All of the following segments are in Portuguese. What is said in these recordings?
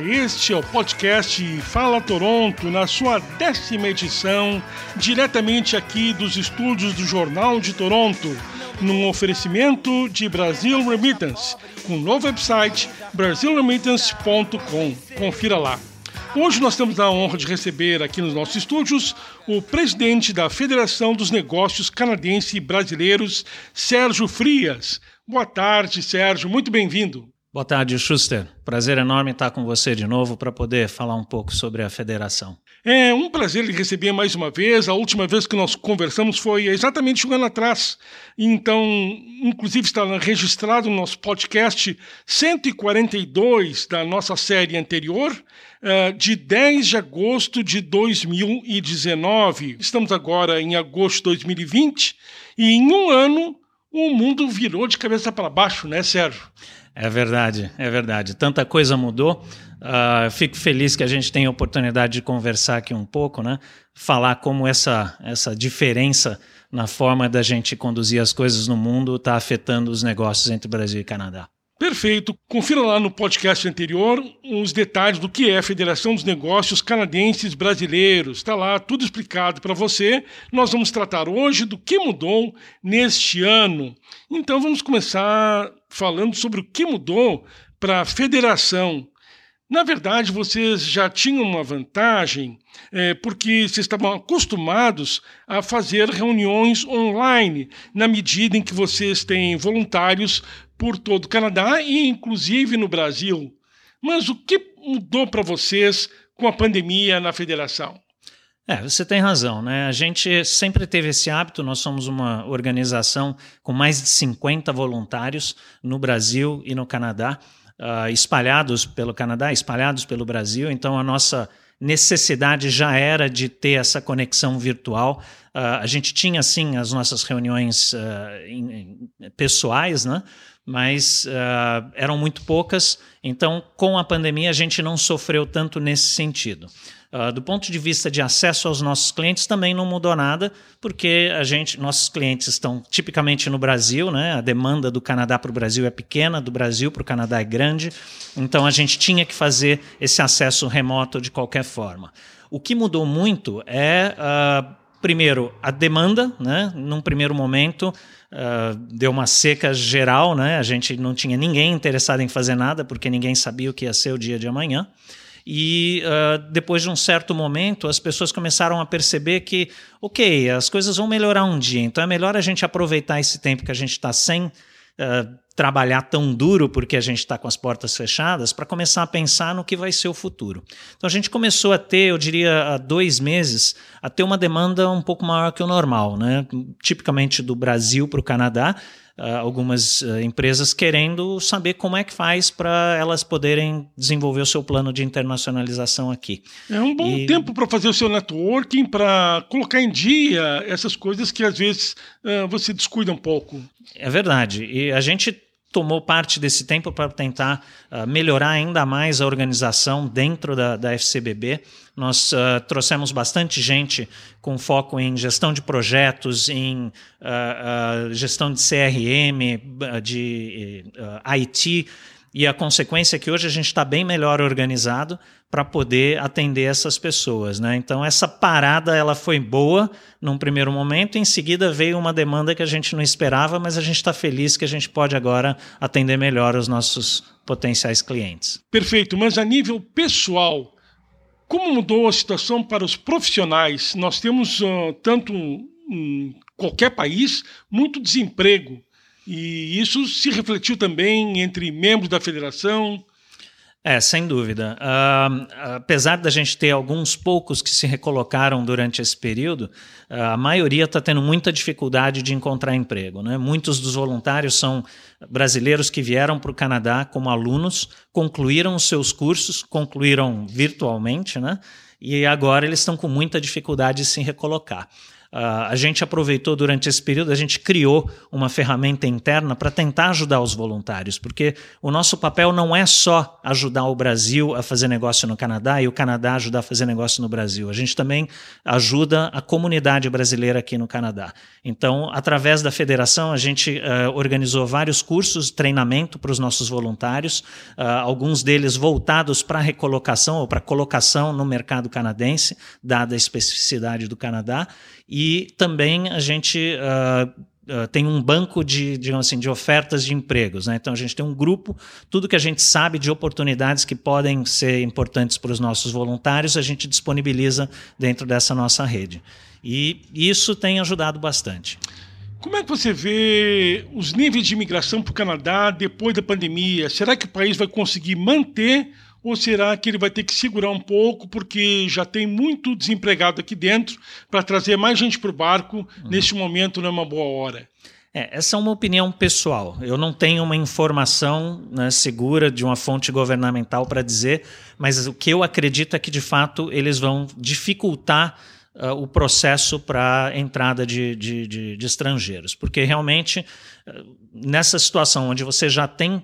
Este é o podcast Fala Toronto, na sua décima edição, diretamente aqui dos estúdios do Jornal de Toronto, num oferecimento de Brasil Remittance, com o novo website brasilremittance.com. Confira lá. Hoje nós temos a honra de receber aqui nos nossos estúdios o presidente da Federação dos Negócios Canadense e Brasileiros, Sérgio Frias. Boa tarde, Sérgio, muito bem-vindo. Boa tarde, Schuster. Prazer enorme estar com você de novo para poder falar um pouco sobre a federação. É um prazer lhe receber mais uma vez. A última vez que nós conversamos foi exatamente um ano atrás. Então, inclusive, está registrado no nosso podcast 142 da nossa série anterior, eh, de 10 de agosto de 2019. Estamos agora em agosto de 2020 e em um ano o mundo virou de cabeça para baixo, né, Sérgio? É verdade, é verdade. Tanta coisa mudou. Uh, fico feliz que a gente tenha a oportunidade de conversar aqui um pouco, né? Falar como essa, essa diferença na forma da gente conduzir as coisas no mundo está afetando os negócios entre Brasil e Canadá. Perfeito. Confira lá no podcast anterior os detalhes do que é a Federação dos Negócios Canadenses Brasileiros. Está lá tudo explicado para você. Nós vamos tratar hoje do que mudou neste ano. Então vamos começar falando sobre o que mudou para a federação. Na verdade, vocês já tinham uma vantagem, é, porque vocês estavam acostumados a fazer reuniões online, na medida em que vocês têm voluntários por todo o Canadá e inclusive no Brasil. Mas o que mudou para vocês com a pandemia na federação? É, você tem razão, né? A gente sempre teve esse hábito, nós somos uma organização com mais de 50 voluntários no Brasil e no Canadá, uh, espalhados pelo Canadá, espalhados pelo Brasil, então a nossa necessidade já era de ter essa conexão virtual. Uh, a gente tinha, sim, as nossas reuniões uh, em, em, pessoais, né? Mas uh, eram muito poucas, então com a pandemia a gente não sofreu tanto nesse sentido. Uh, do ponto de vista de acesso aos nossos clientes também não mudou nada, porque a gente, nossos clientes estão tipicamente no Brasil, né? A demanda do Canadá para o Brasil é pequena, do Brasil para o Canadá é grande, então a gente tinha que fazer esse acesso remoto de qualquer forma. O que mudou muito é uh, primeiro, a demanda, né? Num primeiro momento, uh, deu uma seca geral, né? A gente não tinha ninguém interessado em fazer nada, porque ninguém sabia o que ia ser o dia de amanhã. E uh, depois de um certo momento, as pessoas começaram a perceber que, ok, as coisas vão melhorar um dia, então é melhor a gente aproveitar esse tempo que a gente está sem uh, trabalhar tão duro porque a gente está com as portas fechadas para começar a pensar no que vai ser o futuro. Então a gente começou a ter, eu diria, há dois meses, a ter uma demanda um pouco maior que o normal, né? tipicamente do Brasil para o Canadá. Uh, algumas uh, empresas querendo saber como é que faz para elas poderem desenvolver o seu plano de internacionalização aqui. É um bom e... tempo para fazer o seu networking, para colocar em dia essas coisas que às vezes uh, você descuida um pouco. É verdade. E a gente tomou parte desse tempo para tentar uh, melhorar ainda mais a organização dentro da, da FCBB. Nós uh, trouxemos bastante gente com foco em gestão de projetos, em uh, gestão de CRM, de IT, e a consequência é que hoje a gente está bem melhor organizado para poder atender essas pessoas, né? Então essa parada ela foi boa num primeiro momento, em seguida veio uma demanda que a gente não esperava, mas a gente está feliz que a gente pode agora atender melhor os nossos potenciais clientes. Perfeito, mas a nível pessoal, como mudou a situação para os profissionais? Nós temos uh, tanto em qualquer país muito desemprego e isso se refletiu também entre membros da federação, é, sem dúvida. Uh, apesar da gente ter alguns poucos que se recolocaram durante esse período, a maioria está tendo muita dificuldade de encontrar emprego. Né? Muitos dos voluntários são brasileiros que vieram para o Canadá como alunos, concluíram os seus cursos, concluíram virtualmente, né? e agora eles estão com muita dificuldade de se recolocar. Uh, a gente aproveitou durante esse período, a gente criou uma ferramenta interna para tentar ajudar os voluntários, porque o nosso papel não é só ajudar o Brasil a fazer negócio no Canadá e o Canadá ajudar a fazer negócio no Brasil. A gente também ajuda a comunidade brasileira aqui no Canadá. Então, através da federação, a gente uh, organizou vários cursos de treinamento para os nossos voluntários, uh, alguns deles voltados para recolocação ou para colocação no mercado canadense, dada a especificidade do Canadá. E também a gente uh, tem um banco de, digamos assim, de ofertas de empregos. Né? Então a gente tem um grupo, tudo que a gente sabe de oportunidades que podem ser importantes para os nossos voluntários, a gente disponibiliza dentro dessa nossa rede. E isso tem ajudado bastante. Como é que você vê os níveis de imigração para o Canadá depois da pandemia? Será que o país vai conseguir manter ou será que ele vai ter que segurar um pouco porque já tem muito desempregado aqui dentro para trazer mais gente para o barco? Uhum. Neste momento não é uma boa hora. É, essa é uma opinião pessoal. Eu não tenho uma informação né, segura de uma fonte governamental para dizer, mas o que eu acredito é que de fato eles vão dificultar uh, o processo para entrada de, de, de, de, estrangeiros. Porque realmente, uh, nessa situação onde você já tem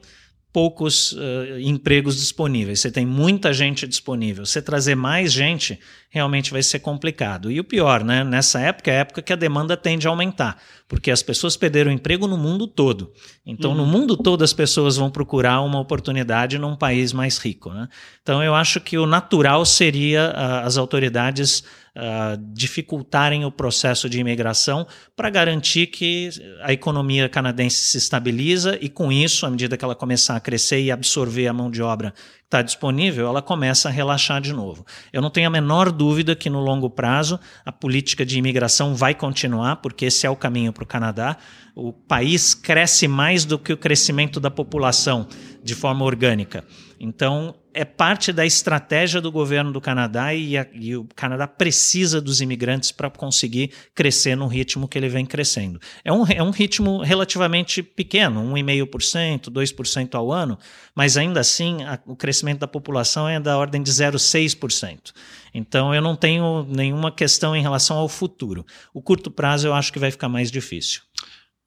poucos uh, empregos disponíveis, você tem muita gente disponível, você trazer mais gente realmente vai ser complicado. E o pior, né? Nessa época é a época que a demanda tende a aumentar, porque as pessoas perderam emprego no mundo todo. Então, uhum. no mundo todo, as pessoas vão procurar uma oportunidade num país mais rico. Né? Então, eu acho que o natural seria uh, as autoridades uh, dificultarem o processo de imigração para garantir que a economia canadense se estabiliza e, com isso, à medida que ela começar a crescer e absorver a mão de obra está disponível, ela começa a relaxar de novo. Eu não tenho a menor dúvida que, no longo prazo, a política de imigração vai continuar, porque esse é o caminho para o Canadá. O país cresce mais do que o crescimento da população de forma orgânica. Então, é parte da estratégia do governo do Canadá e, a, e o Canadá precisa dos imigrantes para conseguir crescer no ritmo que ele vem crescendo. É um, é um ritmo relativamente pequeno, 1,5%, 2% ao ano, mas ainda assim a, o crescimento da população é da ordem de 0,6%. Então eu não tenho nenhuma questão em relação ao futuro. O curto prazo eu acho que vai ficar mais difícil.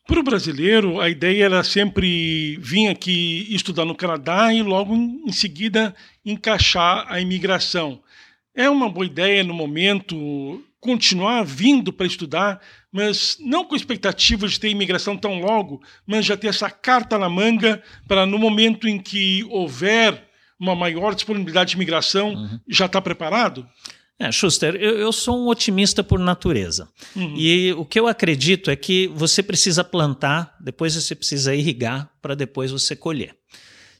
Para o brasileiro, a ideia era sempre vir aqui estudar no Canadá e logo em seguida encaixar a imigração. É uma boa ideia no momento continuar vindo para estudar, mas não com expectativa de ter imigração tão logo, mas já ter essa carta na manga para no momento em que houver uma maior disponibilidade de imigração, uhum. já está preparado? É, Schuster, eu, eu, sou um otimista por natureza. Uhum. E o que eu acredito é que você precisa plantar, depois você precisa irrigar, para depois você colher.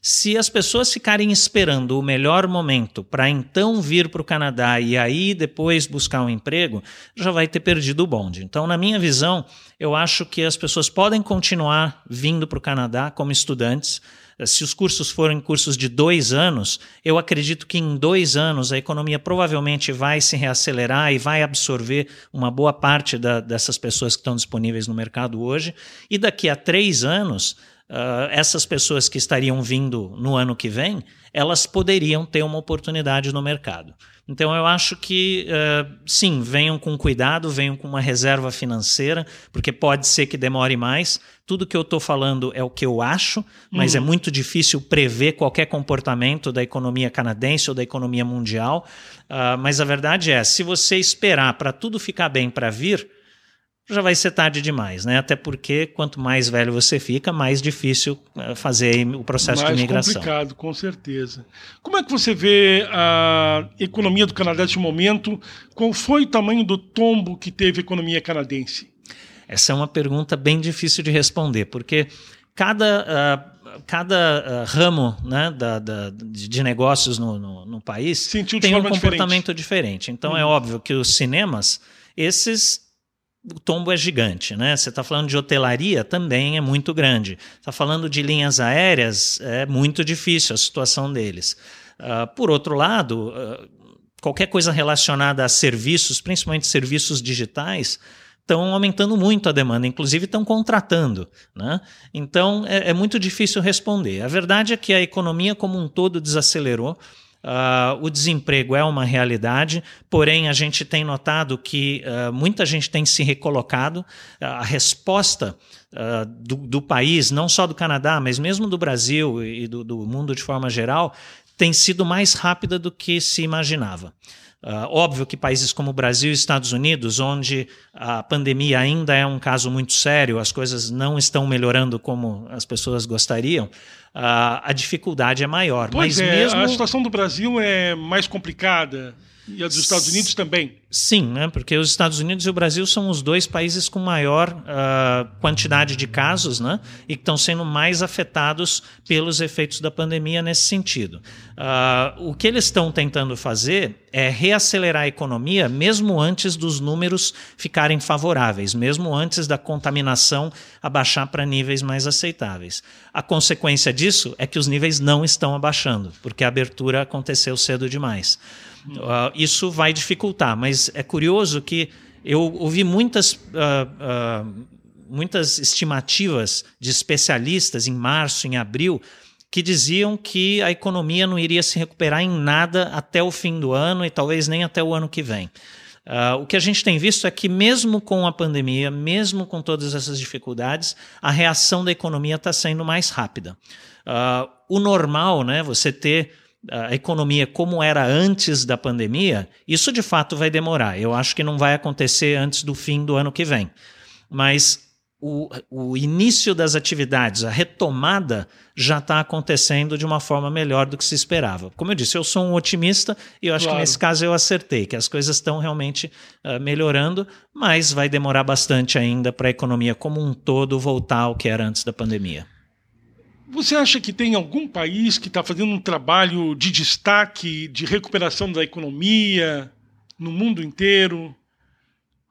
Se as pessoas ficarem esperando o melhor momento para então vir para o Canadá e aí depois buscar um emprego, já vai ter perdido o bonde. Então, na minha visão, eu acho que as pessoas podem continuar vindo para o Canadá como estudantes se os cursos forem cursos de dois anos, eu acredito que em dois anos a economia provavelmente vai se reacelerar e vai absorver uma boa parte da, dessas pessoas que estão disponíveis no mercado hoje. E daqui a três anos, uh, essas pessoas que estariam vindo no ano que vem, elas poderiam ter uma oportunidade no mercado. Então eu acho que uh, sim, venham com cuidado, venham com uma reserva financeira, porque pode ser que demore mais. Tudo que eu estou falando é o que eu acho, mas é uhum. é muito difícil prever qualquer comportamento da economia canadense ou da economia mundial. Uh, mas a verdade é, se você esperar para tudo ficar bem para vir, já vai ser tarde demais, né? Até porque quanto mais velho você fica, mais difícil eh, fazer o processo mais de imigração. Mais complicado, com certeza. Como é que você vê a economia do Canadá neste momento? Qual foi o tamanho do tombo que teve a economia canadense? Essa é uma pergunta bem difícil de responder, porque cada uh, cada uh, ramo né, da, da, de negócios no, no, no país tem um comportamento diferente. diferente. Então é uhum. é óbvio que os cinemas, esses o tombo é gigante, né? Você está falando de hotelaria, também é muito grande. Está falando de linhas aéreas, é muito difícil a situação deles. Uh, por outro lado, uh, qualquer coisa relacionada a serviços, principalmente serviços digitais, estão aumentando muito a demanda, inclusive estão contratando. Né? Então é, é muito difícil responder. A verdade é que a economia como um todo desacelerou. Uh, o desemprego é uma realidade, porém a gente tem notado que uh, muita gente tem se recolocado. a resposta uh, do, do, país, não só do Canadá, mas mesmo do Brasil e do, do mundo de forma geral, tem sido mais rápida do que se imaginava. Uh, óbvio que países como o Brasil e Estados Unidos, onde a pandemia ainda é um caso muito sério, as coisas não estão melhorando como as pessoas gostariam, uh, a dificuldade é maior. Pois Mas é, mesmo... a situação do Brasil é mais complicada. E a dos Estados Unidos também? Sim, né? porque os Estados Unidos e o Brasil são os dois países com maior uh, quantidade de casos né? e que estão sendo mais afetados pelos efeitos da pandemia nesse sentido. Uh, o que eles estão tentando fazer é reacelerar a economia mesmo antes dos números ficarem favoráveis, mesmo antes da contaminação abaixar para níveis mais aceitáveis. A consequência disso é que os níveis não estão abaixando, porque a abertura aconteceu cedo demais. Uh, isso vai dificultar, mas é curioso que eu ouvi muitas, uh, uh, muitas estimativas de especialistas em março, em abril, que diziam que a economia não iria se recuperar em nada até o fim do ano e talvez nem até o ano que vem. Uh, o que a gente tem visto é que, mesmo com a pandemia, mesmo com todas essas dificuldades, a reação da economia está sendo mais rápida. Uh, o normal, né, você ter a economia como era antes da pandemia, isso de fato vai demorar. Eu acho que não vai acontecer antes do fim do ano que vem. Mas o, o início das atividades, a retomada, já está acontecendo de uma forma melhor do que se esperava. Como eu disse, eu sou um otimista e eu acho claro. que nesse caso eu acertei, que as coisas estão realmente uh, melhorando, mas vai demorar bastante ainda para a economia como um todo voltar ao que era antes da pandemia. Você acha que tem algum país que está fazendo um trabalho de destaque, de recuperação da economia no mundo inteiro?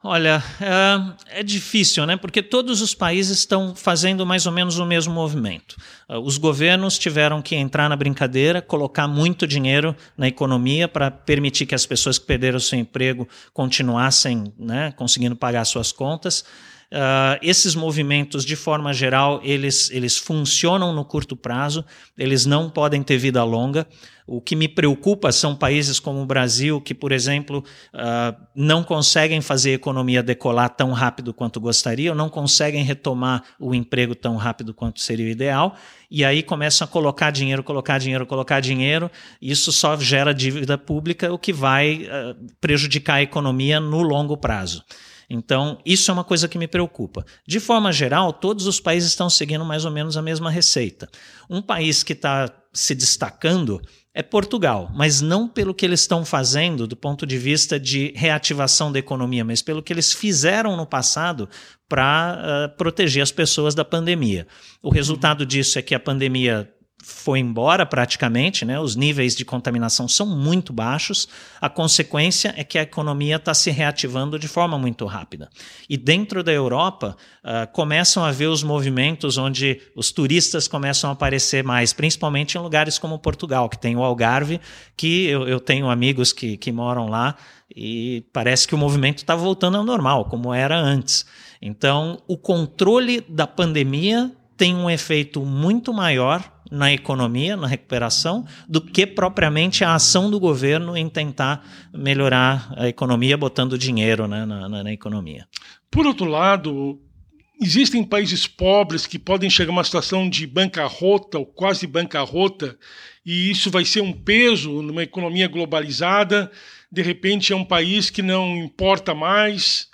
Olha, é, é, difícil, né? Porque todos os países estão fazendo mais ou menos o mesmo movimento. Uh, os governos tiveram que entrar na brincadeira, colocar muito dinheiro na economia para permitir que as pessoas que perderam seu emprego continuassem né, conseguindo pagar suas contas. Uh, esses movimentos, de forma geral, eles, eles funcionam no curto prazo, eles não podem ter vida longa. O que me preocupa são países como o Brasil, que, por exemplo, uh, não conseguem fazer a economia decolar tão rápido quanto gostariam, não conseguem retomar o emprego tão rápido quanto seria o ideal, e aí começam a colocar dinheiro, colocar dinheiro, colocar dinheiro. Isso só gera dívida pública, o que vai uh, prejudicar a economia no longo prazo. Então, isso é uma coisa que me preocupa. De forma geral, todos os países estão seguindo mais ou menos a mesma receita. Um país que está se destacando é Portugal, mas não pelo que eles estão fazendo do ponto de vista de reativação da economia, mas pelo que eles fizeram no passado para uh, proteger as pessoas da pandemia. O resultado disso é que a pandemia foi embora praticamente, né? os níveis de contaminação são muito baixos, a consequência é que a economia está se reativando de forma muito rápida. E dentro da Europa, uh, começam a ver os movimentos onde os turistas começam a aparecer mais, principalmente em lugares como Portugal, que tem o Algarve, que eu, eu tenho amigos que, que moram lá e parece que o movimento está voltando ao normal, como era antes. Então, o controle da pandemia tem um efeito muito maior na economia, na recuperação, do que propriamente a ação do governo em tentar melhorar a economia, botando dinheiro né, na, na, na economia. Por outro lado, existem países pobres que podem chegar a uma situação de bancarrota ou quase bancarrota, e isso vai ser um peso numa economia globalizada. De repente, é um país que não importa mais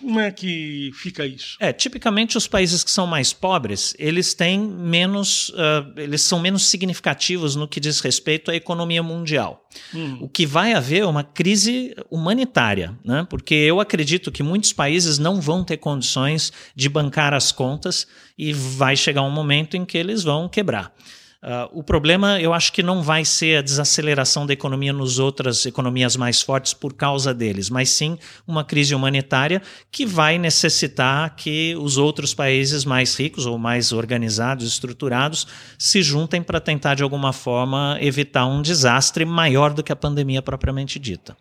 como é que fica isso? É, tipicamente os países que são mais pobres, eles têm menos, uh, eles são menos significativos no que diz respeito à economia mundial. Hum. O que vai haver é uma crise humanitária, né? porque eu acredito que muitos países não vão ter condições de bancar as contas e vai chegar um momento em que eles vão quebrar. Uh, o problema, eu acho que não vai ser a desaceleração da economia nos outras economias mais fortes por causa deles, mas sim uma crise humanitária que vai necessitar que os outros países mais ricos ou mais organizados, estruturados, se juntem para tentar de alguma forma evitar um desastre maior do que a pandemia propriamente dita.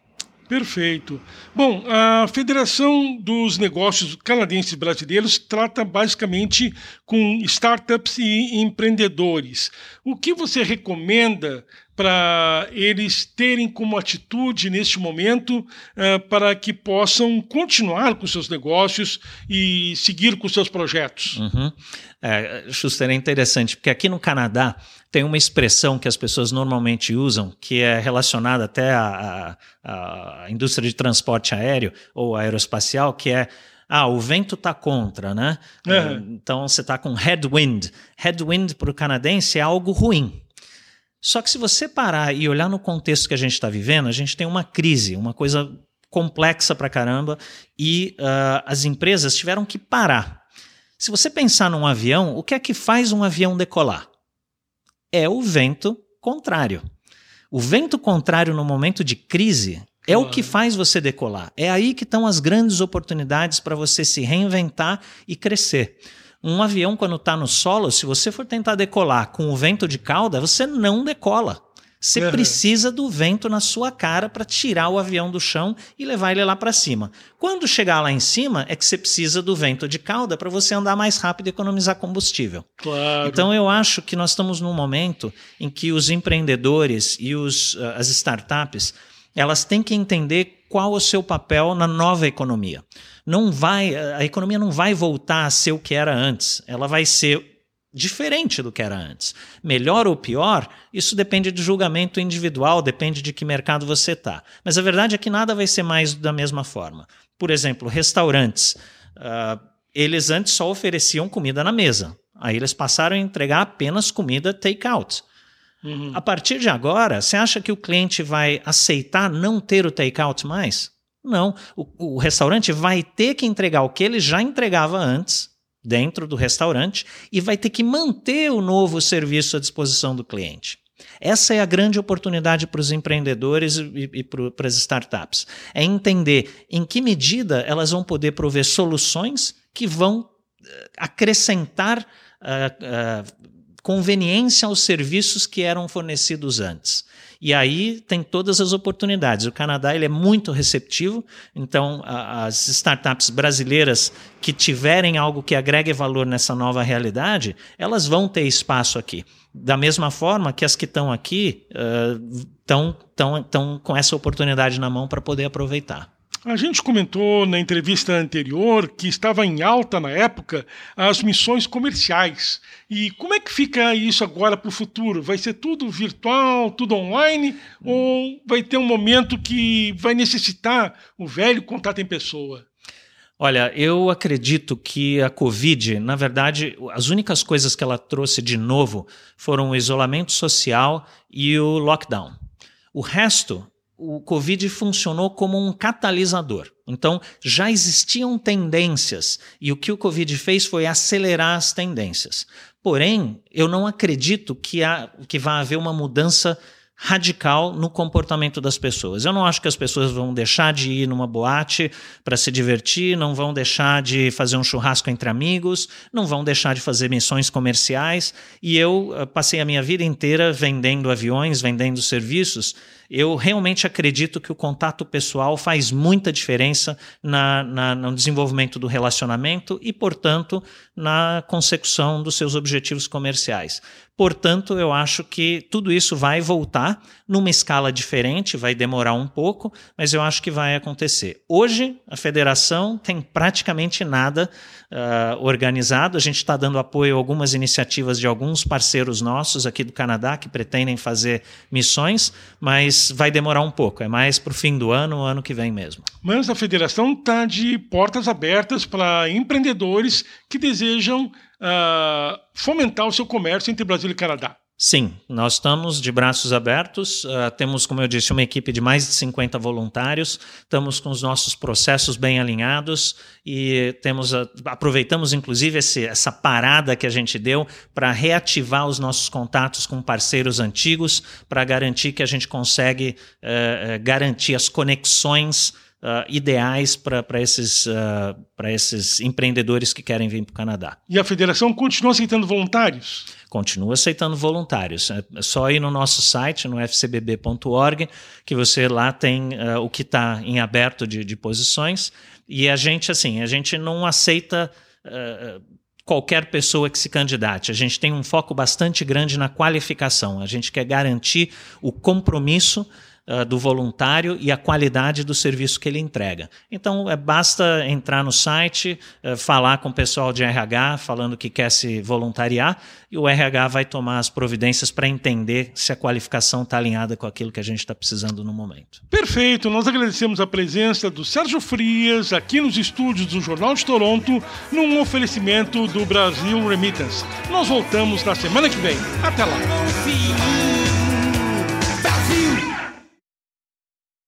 Perfeito. Bom, a Federação dos Negócios Canadenses Brasileiros trata basicamente com startups e empreendedores. O que você recomenda para eles terem como atitude neste momento uh, para que possam continuar com seus negócios e seguir com seus projetos? Uhum. É, Schuster, é interessante, porque aqui no Canadá tem uma expressão que as pessoas normalmente usam, que é relacionada até à, à, à indústria de transporte aéreo ou aeroespacial, que é ah, o vento está contra, né? Uhum. Então você está com headwind. Headwind para o canadense é algo ruim. Só que se você parar e olhar no contexto que a gente está vivendo, a gente tem uma crise, uma coisa complexa para caramba, e uh, as empresas tiveram que parar. Se você pensar num avião, o que é que faz um avião decolar? É o vento contrário. O vento contrário no momento de crise é o que faz você decolar. É aí que estão as grandes oportunidades para você se reinventar e crescer. Um avião, quando está no solo, se você for tentar decolar com o vento de cauda, você não decola. Você uhum. precisa do vento na sua cara para tirar o avião do chão e levar ele lá para cima. Quando chegar lá em cima, é que você precisa do vento de cauda para você andar mais rápido e economizar combustível. Claro. Então eu acho que nós estamos num momento em que os empreendedores e os, uh, as startups elas têm que entender qual o seu papel na nova economia. Não vai, a economia não vai voltar a ser o que era antes. Ela vai ser diferente do que era antes. Melhor ou pior, isso depende do julgamento individual, depende de que mercado você está. Mas a verdade é que nada vai ser mais da mesma forma. Por exemplo, restaurantes. Uh, eles antes só ofereciam comida na mesa. Aí eles passaram a entregar apenas comida take-out. Uhum. A partir de agora, você acha que o cliente vai aceitar não ter o take-out mais? Não. O, o, restaurante vai ter que entregar o que ele já entregava antes, dentro do restaurante, e vai ter que manter o novo serviço à disposição do cliente. Essa é a grande oportunidade para os empreendedores e, e para as startups. É entender em que medida elas vão poder prover soluções que vão eh, acrescentar uh, uh, conveniência aos serviços que eram fornecidos antes. E aí tem todas as oportunidades. O Canadá ele é muito receptivo, então a, as startups brasileiras que tiverem algo que agregue valor nessa nova realidade, elas vão ter espaço aqui. Da mesma forma que as que estão aqui estão uh, com essa oportunidade na mão para poder aproveitar. A gente comentou na entrevista anterior que estava em alta na época as missões comerciais. E como é que fica isso agora para o futuro? Vai ser tudo virtual, tudo online? Ou vai ter um momento que vai necessitar o velho contato em pessoa? Olha, eu acredito que a Covid, na verdade, as únicas coisas que ela trouxe de novo foram o isolamento social e o lockdown. O resto o Covid funcionou como um catalisador. Então, já existiam tendências e o que o Covid fez foi acelerar as tendências. Porém, eu não acredito que, há, que vá haver uma mudança radical no comportamento das pessoas. Eu não acho que as pessoas vão deixar de ir numa boate para se divertir, não vão deixar de fazer um churrasco entre amigos, não vão deixar de fazer missões comerciais. E eu uh, passei a minha vida inteira vendendo aviões, vendendo serviços eu realmente acredito que o contato pessoal faz muita diferença na, na, no desenvolvimento do relacionamento e, portanto, na consecução dos seus objetivos comerciais. Portanto, eu acho que tudo isso vai voltar numa escala diferente, vai demorar um pouco, mas eu acho que vai acontecer. Hoje, a federação tem praticamente nada uh, organizado. A gente está dando apoio a algumas iniciativas de alguns parceiros nossos aqui do Canadá que pretendem fazer missões, mas vai demorar um pouco. É mais para o fim do ano, ano que vem mesmo. Mas a federação está de portas abertas para empreendedores que desejam uh, fomentar o seu comércio entre Brasil e Canadá. Sim, nós estamos de braços abertos, uh, temos, como eu disse, uma equipe de mais de 50 voluntários, estamos com os nossos processos bem alinhados e temos uh, aproveitamos inclusive esse, essa parada que a gente deu para reativar os nossos contatos com parceiros antigos, para garantir que a gente consegue uh, garantir as conexões uh, ideais para esses, uh, esses empreendedores que querem vir para o Canadá. E a federação continua aceitando voluntários? Continua aceitando voluntários. É, é só ir no nosso site, no fcbb.org, que você lá tem uh, o que está em aberto de, de posições. E a gente, assim, a gente não aceita qualquer pessoa que se candidate. A gente tem um foco bastante grande na qualificação. A gente quer garantir o compromisso uh, do voluntário e a qualidade do serviço que ele entrega. Então, é, basta entrar no site, uh, falar com o pessoal de RH, falando que quer se voluntariar, e o RH vai tomar as providências para entender se a qualificação está alinhada com aquilo que a gente está precisando no momento. Perfeito. Nós agradecemos a presença do Sérgio Frias aqui nos estúdios do Jornal de Toronto, num oferecimento do Brasil Remittance. Nós voltamos na semana que vem. Até lá.